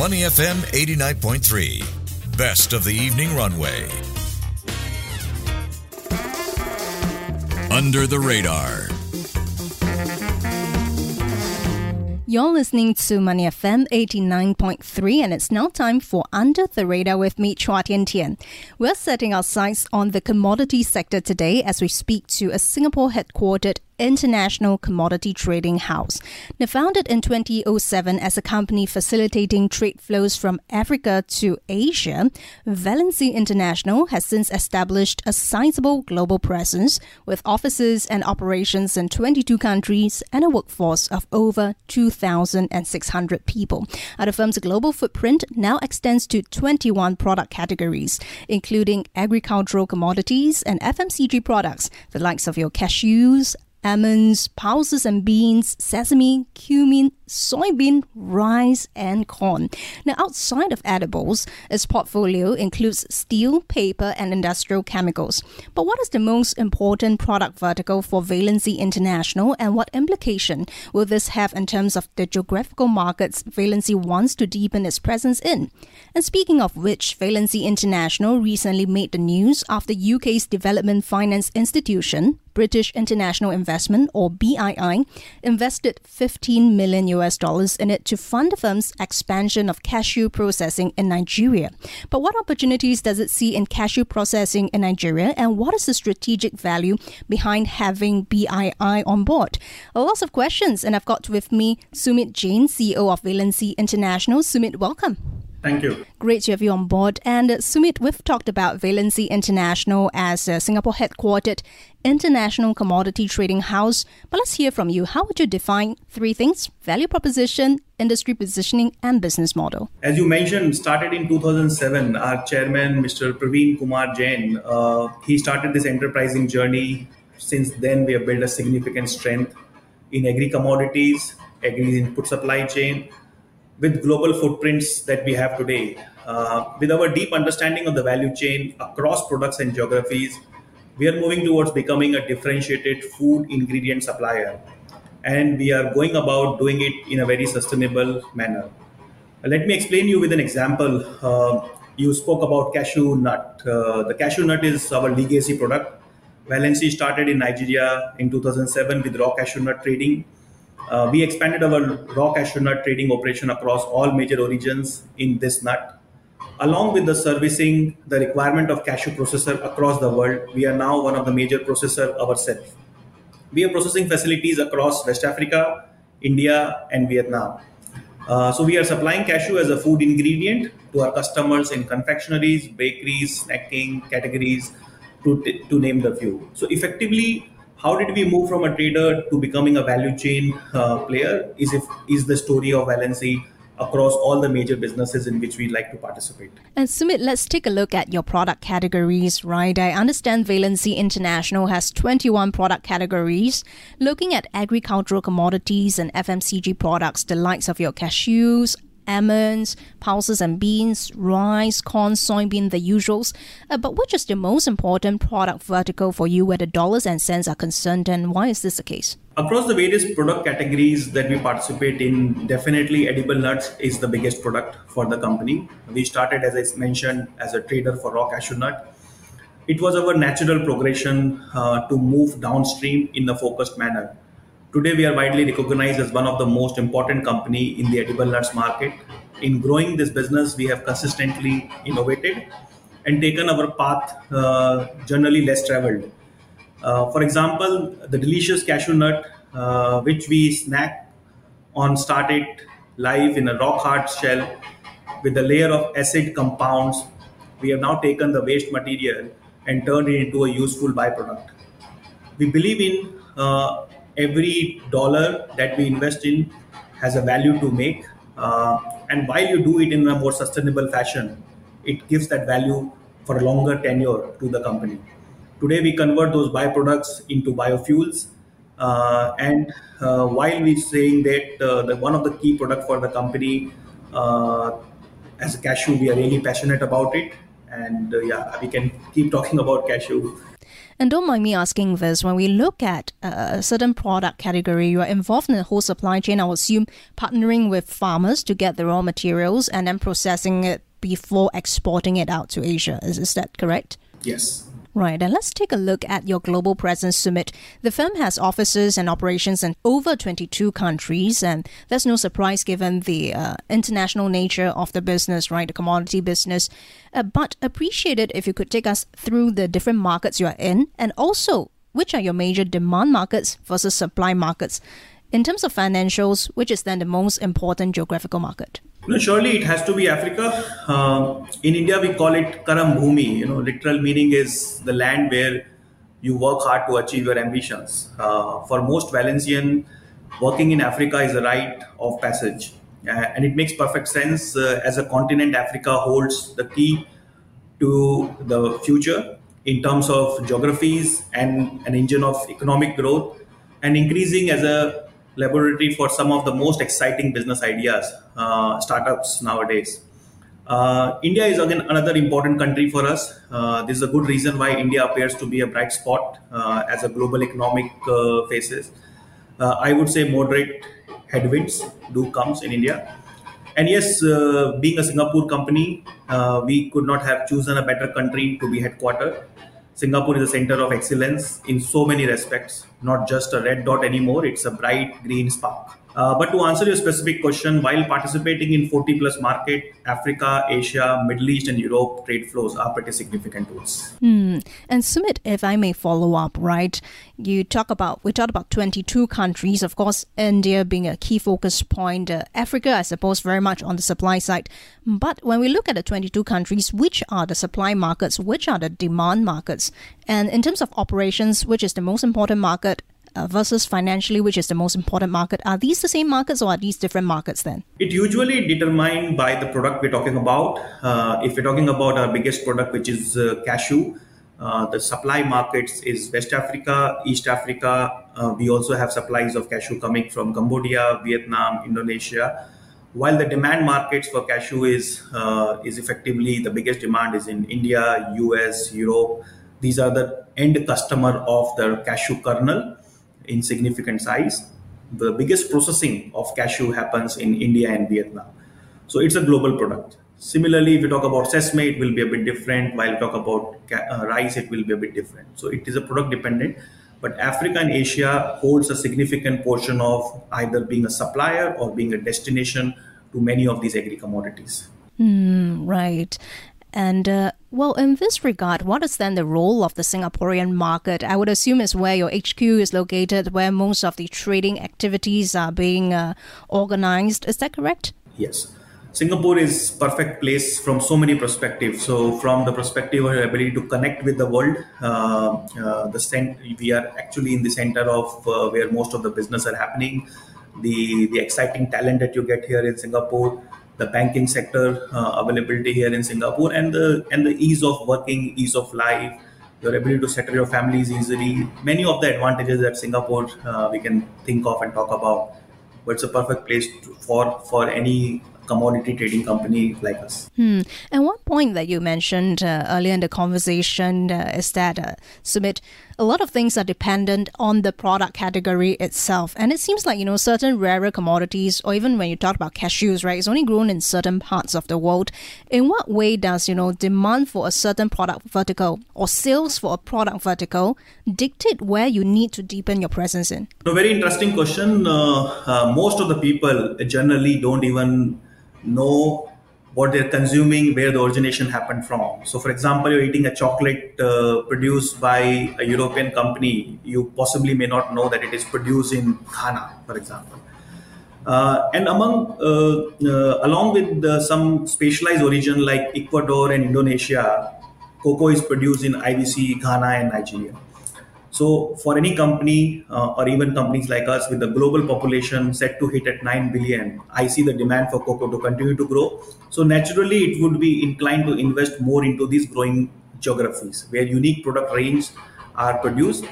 Money FM 89.3. Best of the evening runway. Under the radar. You're listening to Money FM 89.3 and it's now time for Under the Radar with me, Chua Tian Tian. We're setting our sights on the commodity sector today as we speak to a Singapore headquartered international commodity trading house. Now, founded in 2007 as a company facilitating trade flows from Africa to Asia, Valency International has since established a sizable global presence with offices and operations in 22 countries and a workforce of over 2,600 people. The firm's global footprint now extends to 21 product categories, including agricultural commodities and FMCG products, the likes of your cashews, almonds, pulses and beans, sesame, cumin, soybean, rice, and corn. Now, outside of edibles, its portfolio includes steel, paper, and industrial chemicals. But what is the most important product vertical for Valency International, and what implication will this have in terms of the geographical markets Valency wants to deepen its presence in? And speaking of which, Valency International recently made the news after UK's Development Finance Institution, British International Investment or BII invested 15 million US dollars in it to fund the firm's expansion of cashew processing in Nigeria. But what opportunities does it see in cashew processing in Nigeria and what is the strategic value behind having BII on board? Lots of questions and I've got with me Sumit Jain, CEO of Valency International. Sumit, welcome. Thank you. Great to have you on board. And uh, Sumit, we've talked about Valency International as a Singapore headquartered international commodity trading house. But let's hear from you. How would you define three things value proposition, industry positioning, and business model? As you mentioned, started in 2007. Our chairman, Mr. Praveen Kumar Jain, uh, he started this enterprising journey. Since then, we have built a significant strength in agri commodities, agri input supply chain with global footprints that we have today, uh, with our deep understanding of the value chain across products and geographies, we are moving towards becoming a differentiated food ingredient supplier. And we are going about doing it in a very sustainable manner. Let me explain you with an example. Uh, you spoke about cashew nut. Uh, the cashew nut is our legacy product. Valency started in Nigeria in 2007 with raw cashew nut trading uh, we expanded our raw cashew nut trading operation across all major origins in this nut. Along with the servicing the requirement of cashew processor across the world, we are now one of the major processor ourselves. We have processing facilities across West Africa, India, and Vietnam. Uh, so we are supplying cashew as a food ingredient to our customers in confectionaries, bakeries, snacking categories, to, to name the few. So effectively, how did we move from a trader to becoming a value chain uh, player is if is the story of Valency across all the major businesses in which we like to participate. And Sumit, let's take a look at your product categories, right? I understand Valency International has 21 product categories. Looking at agricultural commodities and FMCG products, the likes of your cashews, almonds, pulses and beans, rice, corn, soybean, the usuals. Uh, but which is the most important product vertical for you where the dollars and cents are concerned, and why is this the case? Across the various product categories that we participate in, definitely edible nuts is the biggest product for the company. We started, as I mentioned, as a trader for raw cashew nut. It was our natural progression uh, to move downstream in a focused manner Today, we are widely recognized as one of the most important company in the edible nuts market. In growing this business, we have consistently innovated and taken our path uh, generally less traveled. Uh, for example, the delicious cashew nut, uh, which we snack on, started live in a rock hard shell with a layer of acid compounds. We have now taken the waste material and turned it into a useful byproduct. We believe in uh, every dollar that we invest in has a value to make. Uh, and while you do it in a more sustainable fashion, it gives that value for a longer tenure to the company. Today, we convert those byproducts into biofuels. Uh, and uh, while we're saying that uh, the, one of the key products for the company uh, as a cashew, we are really passionate about it. And uh, yeah, we can keep talking about cashew. And don't mind me asking this, when we look at a certain product category, you are involved in the whole supply chain, I would assume partnering with farmers to get the raw materials and then processing it before exporting it out to Asia. Is, is that correct? Yes. Right, and let's take a look at your global presence, Sumit. The firm has offices and operations in over 22 countries, and that's no surprise given the uh, international nature of the business, right? The commodity business. Uh, but appreciate it if you could take us through the different markets you are in, and also which are your major demand markets versus supply markets. In terms of financials, which is then the most important geographical market? No, surely it has to be Africa. Uh, in India, we call it Karam Bhumi. You know, literal meaning is the land where you work hard to achieve your ambitions. Uh, for most Valencian, working in Africa is a rite of passage. Uh, and it makes perfect sense uh, as a continent, Africa holds the key to the future in terms of geographies and an engine of economic growth and increasing as a laboratory for some of the most exciting business ideas, uh, startups nowadays. Uh, India is again another important country for us. Uh, this is a good reason why India appears to be a bright spot uh, as a global economic uh, faces. Uh, I would say moderate headwinds do comes in India. And yes, being a Singapore company, we could not have chosen a better country to be headquartered. Singapore is a center of excellence in so many respects, not just a red dot anymore, it's a bright green spark. Uh, but to answer your specific question, while participating in 40 plus market, Africa, Asia, Middle East, and Europe trade flows are pretty significant ones. Hmm. And Sumit, if I may follow up, right? You talk about we talked about 22 countries, of course, India being a key focus point, uh, Africa, I suppose, very much on the supply side. But when we look at the 22 countries, which are the supply markets, which are the demand markets, and in terms of operations, which is the most important market? Uh, versus financially, which is the most important market? Are these the same markets or are these different markets then? It usually determined by the product we're talking about. Uh, if we're talking about our biggest product, which is uh, cashew, uh, the supply markets is West Africa, East Africa. Uh, we also have supplies of cashew coming from Cambodia, Vietnam, Indonesia. While the demand markets for cashew is uh, is effectively the biggest demand is in India, US, Europe. These are the end customer of the cashew kernel in significant size. The biggest processing of cashew happens in India and Vietnam. So it's a global product. Similarly, if we talk about sesame, it will be a bit different. While we talk about uh, rice, it will be a bit different. So it is a product dependent. But Africa and Asia holds a significant portion of either being a supplier or being a destination to many of these agri commodities. Mm, right. And uh, well, in this regard, what is then the role of the Singaporean market? I would assume is where your HQ is located, where most of the trading activities are being uh, organized. Is that correct? Yes. Singapore is perfect place from so many perspectives. So, from the perspective of your ability to connect with the world, uh, uh, the cent- we are actually in the center of uh, where most of the business are happening. The the exciting talent that you get here in Singapore, the banking sector uh, availability here in Singapore and the and the ease of working, ease of life, your ability to settle your families easily. Many of the advantages that Singapore uh, we can think of and talk about. But it's a perfect place to, for for any commodity trading company like us. Hmm. And one point that you mentioned uh, earlier in the conversation uh, is that, uh, Sumit, a lot of things are dependent on the product category itself. And it seems like, you know, certain rarer commodities, or even when you talk about cashews, right, it's only grown in certain parts of the world. In what way does, you know, demand for a certain product vertical or sales for a product vertical dictate where you need to deepen your presence in? A very interesting question. Uh, uh, most of the people generally don't even know what they're consuming, where the origination happened from. So, for example, you're eating a chocolate uh, produced by a European company, you possibly may not know that it is produced in Ghana, for example. Uh, and among, uh, uh along with some specialized origin like Ecuador and Indonesia, cocoa is produced in IWC, Ghana, and Nigeria. So, for any company uh, or even companies like us with the global population set to hit at 9 billion, I see the demand for cocoa to continue to grow. So, naturally, it would be inclined to invest more into these growing geographies where unique product range are produced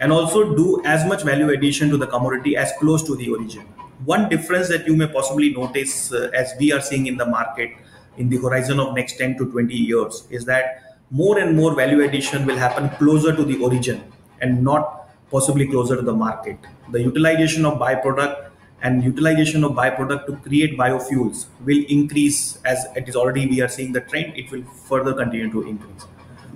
and also do as much value addition to the commodity as close to the origin. One difference that you may possibly notice uh, as we are seeing in the market in the horizon of next 10 to 20 years is that more and more value addition will happen closer to the origin and not possibly closer to the market. The utilization of byproduct and utilization of byproduct to create biofuels will increase as it is already we are seeing the trend it will further continue to increase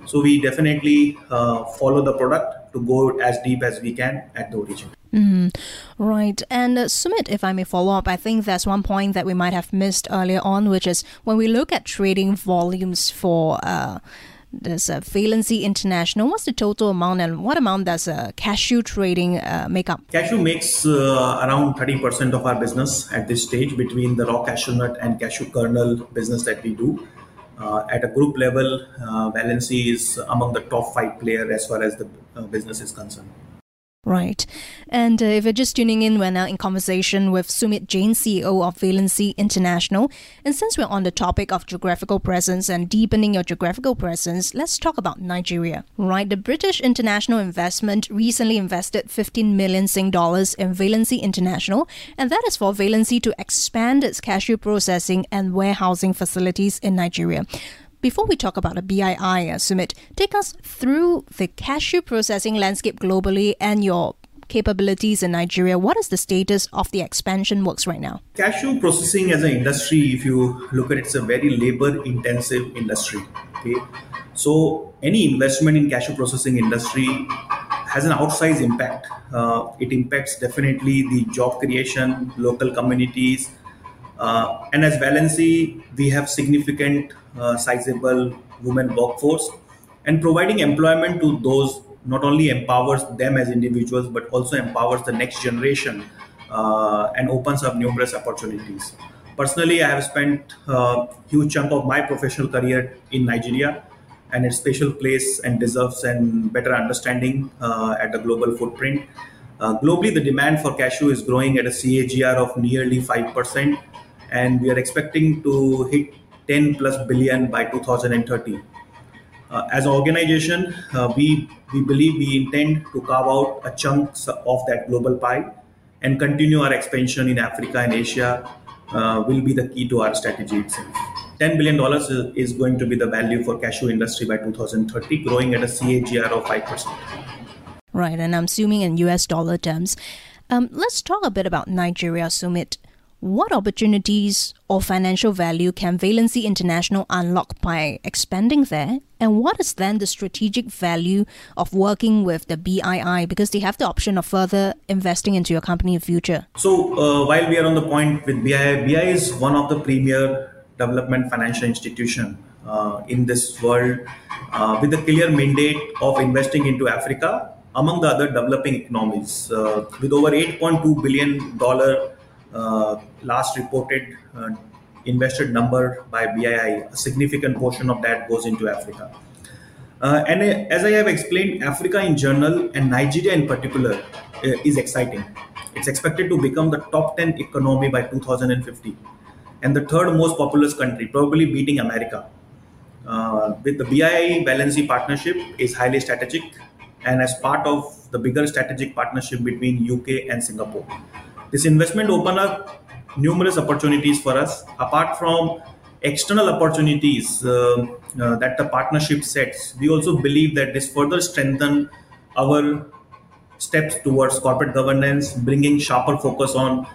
so we definitely uh, follow the product to go as deep as we can at the origin Mm, right. And uh, Sumit, if I may follow up, I think there's one point that we might have missed earlier on, which is when we look at trading volumes for uh, there's a Valency International. What's the total amount and what amount does uh, cashew trading uh, make up? Cashew makes uh, around 30% of our business at this stage between the raw cashew nut and cashew kernel business that we do. Uh, at a group level, uh, Valency is among the top five player as far as the uh, business is concerned. Right. And uh, if you're just tuning in, we're now in conversation with Sumit Jain, CEO of Valency International. And since we're on the topic of geographical presence and deepening your geographical presence, let's talk about Nigeria. Right. The British International Investment recently invested 15 million Sing dollars in Valency International, and that is for Valency to expand its cashew processing and warehousing facilities in Nigeria. Before we talk about a BII, uh, Sumit, take us through the cashew processing landscape globally and your capabilities in Nigeria. What is the status of the expansion works right now? Cashew processing as an industry, if you look at it, it's a very labor intensive industry. Okay. So any investment in cashew processing industry has an outsized impact. Uh, it impacts definitely the job creation, local communities, uh, and as Valency, we have significant uh, sizable women workforce. And providing employment to those not only empowers them as individuals but also empowers the next generation uh, and opens up numerous opportunities. Personally i have spent a huge chunk of my professional career in nigeria and its special place and deserves and better understanding uh, at the global footprint. Uh, globally the demand for cashew is growing at a cagr of nearly 5% and we are expecting to hit 10 plus billion by 2030. Uh, as an organization, uh, we, we believe we intend to carve out a chunk of that global pie and continue our expansion in Africa and Asia uh, will be the key to our strategy itself. $10 billion is, is going to be the value for cashew industry by 2030, growing at a CAGR of 5%. Right, and I'm assuming in US dollar terms. Um, let's talk a bit about Nigeria, Sumit. What opportunities or financial value can Valency International unlock by expanding there? And what is then the strategic value of working with the BII because they have the option of further investing into your company in future? So, uh, while we are on the point with BII, BII is one of the premier development financial institution uh, in this world uh, with a clear mandate of investing into Africa among the other developing economies uh, with over 8.2 billion dollar last reported uh, invested number by BII, a significant portion of that goes into Africa. Uh, and as I have explained, Africa in general and Nigeria in particular is exciting. It's expected to become the top 10 economy by 2050 and the third most populous country, probably beating America. Uh, with the BII Valency partnership is highly strategic and as part of the bigger strategic partnership between UK and Singapore. This investment open up numerous opportunities for us. Apart from external opportunities uh, uh, that the partnership sets, we also believe that this further strengthen our steps towards corporate governance, bringing sharper focus on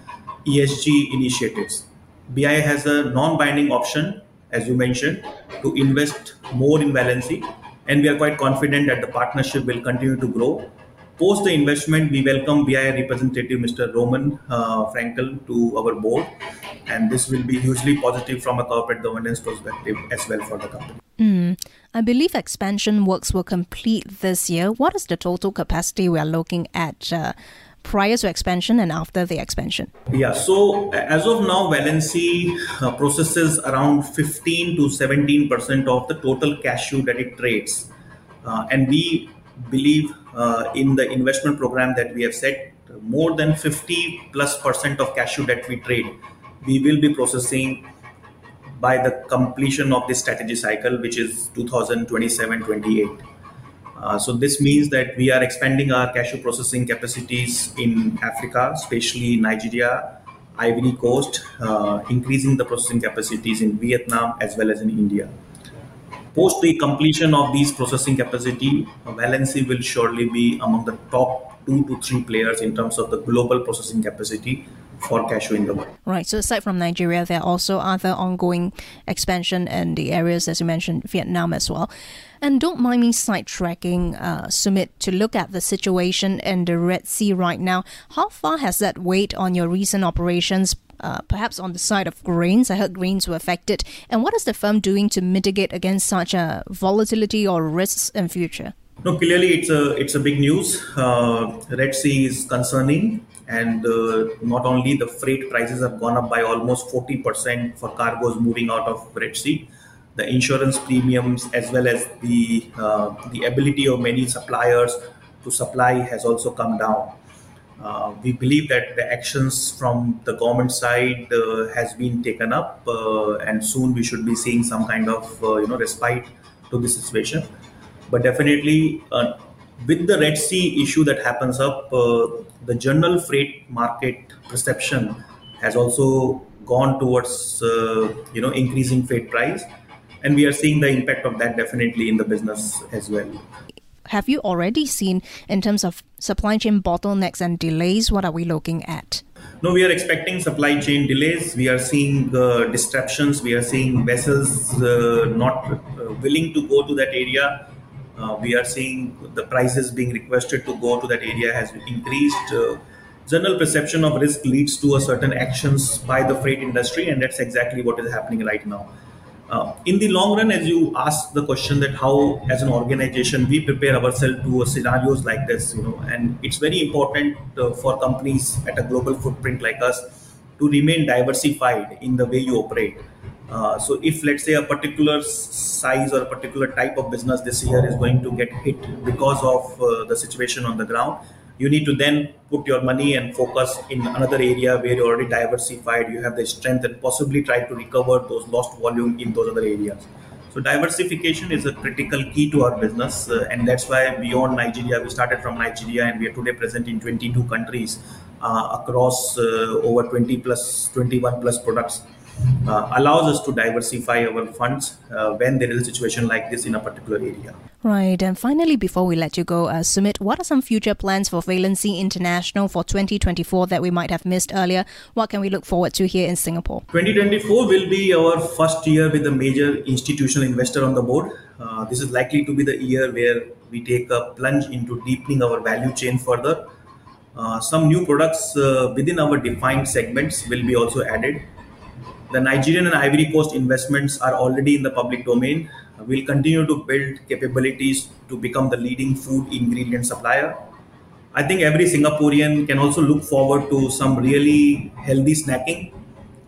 ESG initiatives. BI has a non-binding option, as you mentioned, to invest more in Valency, and we are quite confident that the partnership will continue to grow Post the investment, we welcome BI representative Mr. Roman uh, Frankel to our board, and this will be hugely positive from a corporate governance perspective as well for the company. Mm. I believe expansion works will complete this year. What is the total capacity we are looking at? Uh, prior to expansion and after the expansion? Yeah, so as of now, Valency uh, processes around 15 to 17 percent of the total cashew that it trades, uh, and we believe uh, in the investment program that we have set, more than 50 plus percent of cashew that we trade, we will be processing by the completion of this strategy cycle, which is 2027-28. Uh, so this means that we are expanding our cashew processing capacities in Africa, especially Nigeria, Ivory Coast, uh, increasing the processing capacities in Vietnam as well as in India. Post the completion of these processing capacity, Valency will surely be among the top two to three players in terms of the global processing capacity for cashew in the world. Right. So aside from Nigeria, there are also other ongoing expansion in the areas, as you mentioned, Vietnam as well. And don't mind me sidetracking, uh, Sumit, to look at the situation in the Red Sea right now. How far has that weighed on your recent operations, uh, perhaps on the side of grains. I heard grains were affected. And what is the firm doing to mitigate against such a volatility or risks in future? No, clearly it's a it's a big news. Uh, Red Sea is concerning, and uh, not only the freight prices have gone up by almost forty percent for cargoes moving out of Red Sea. The insurance premiums, as well as the uh, the ability of many suppliers to supply, has also come down. Uh, we believe that the actions from the government side uh, has been taken up, uh, and soon we should be seeing some kind of uh, you know respite to this situation. But definitely, uh, with the Red Sea issue that happens up, uh, the general freight market perception has also gone towards you know increasing freight price, and we are seeing the impact of that definitely in the business as well have you already seen in terms of supply chain bottlenecks and delays? What are we looking at? No, we are expecting supply chain delays. We are seeing uh, disruptions. We are seeing vessels uh, not uh, willing to go to that area. Uh, we are seeing the prices being requested to go to that area has increased. Uh, general perception of risk leads to a certain actions by the freight industry, and that's exactly what is happening right now. Uh, in the long run, as you ask the question that how, as an organization, we prepare ourselves to scenarios like this, you know, and it's very important uh, for companies at a global footprint like us to remain diversified in the way you operate. Uh, so, if let's say a particular size or a particular type of business this year is going to get hit because of uh, the situation on the ground, you need to then put your money and focus in another area where you're already diversified you have the strength and possibly try to recover those lost volume in those other areas. So diversification is a critical key to our business uh, and that's why beyond nigeria we started from nigeria and we are today present in 22 countries uh, across uh, over 20 plus 21 plus products uh, allows us to diversify our funds uh, when there is a situation like this in a particular area. Right. And finally, before we let you go, uh, Sumit, what are some future plans for Valency International for 2024 that we might have missed earlier? What can we look forward to here in Singapore? 2024 will be our first year with a major institutional investor on the board. Uh, this is likely to be the year where we take a plunge into deepening our value chain further. Uh, some new products uh, within our defined segments will be also added the Nigerian and Ivory Coast investments are already in the public domain. We'll continue to build capabilities to become the leading food ingredient supplier. I think every Singaporean can also look forward to some really healthy snacking.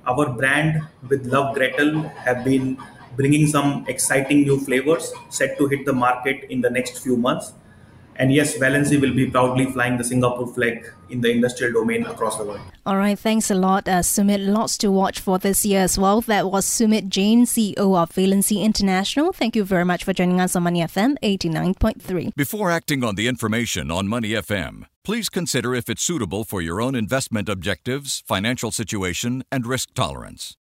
Our brand with Love Gretel have been bringing some exciting new flavors set to hit the market in the next few months. And yes, Valency will be proudly flying the Singapore flag in the industrial domain across the world. All right, thanks a lot, uh, Sumit. Lots to watch for this year as well. That was Sumit Jain, CEO of Valency International. Thank you very much for joining us on Money FM 89.3. Before acting on the information on Money FM, please consider if it's suitable for your own investment objectives, financial situation, and risk tolerance.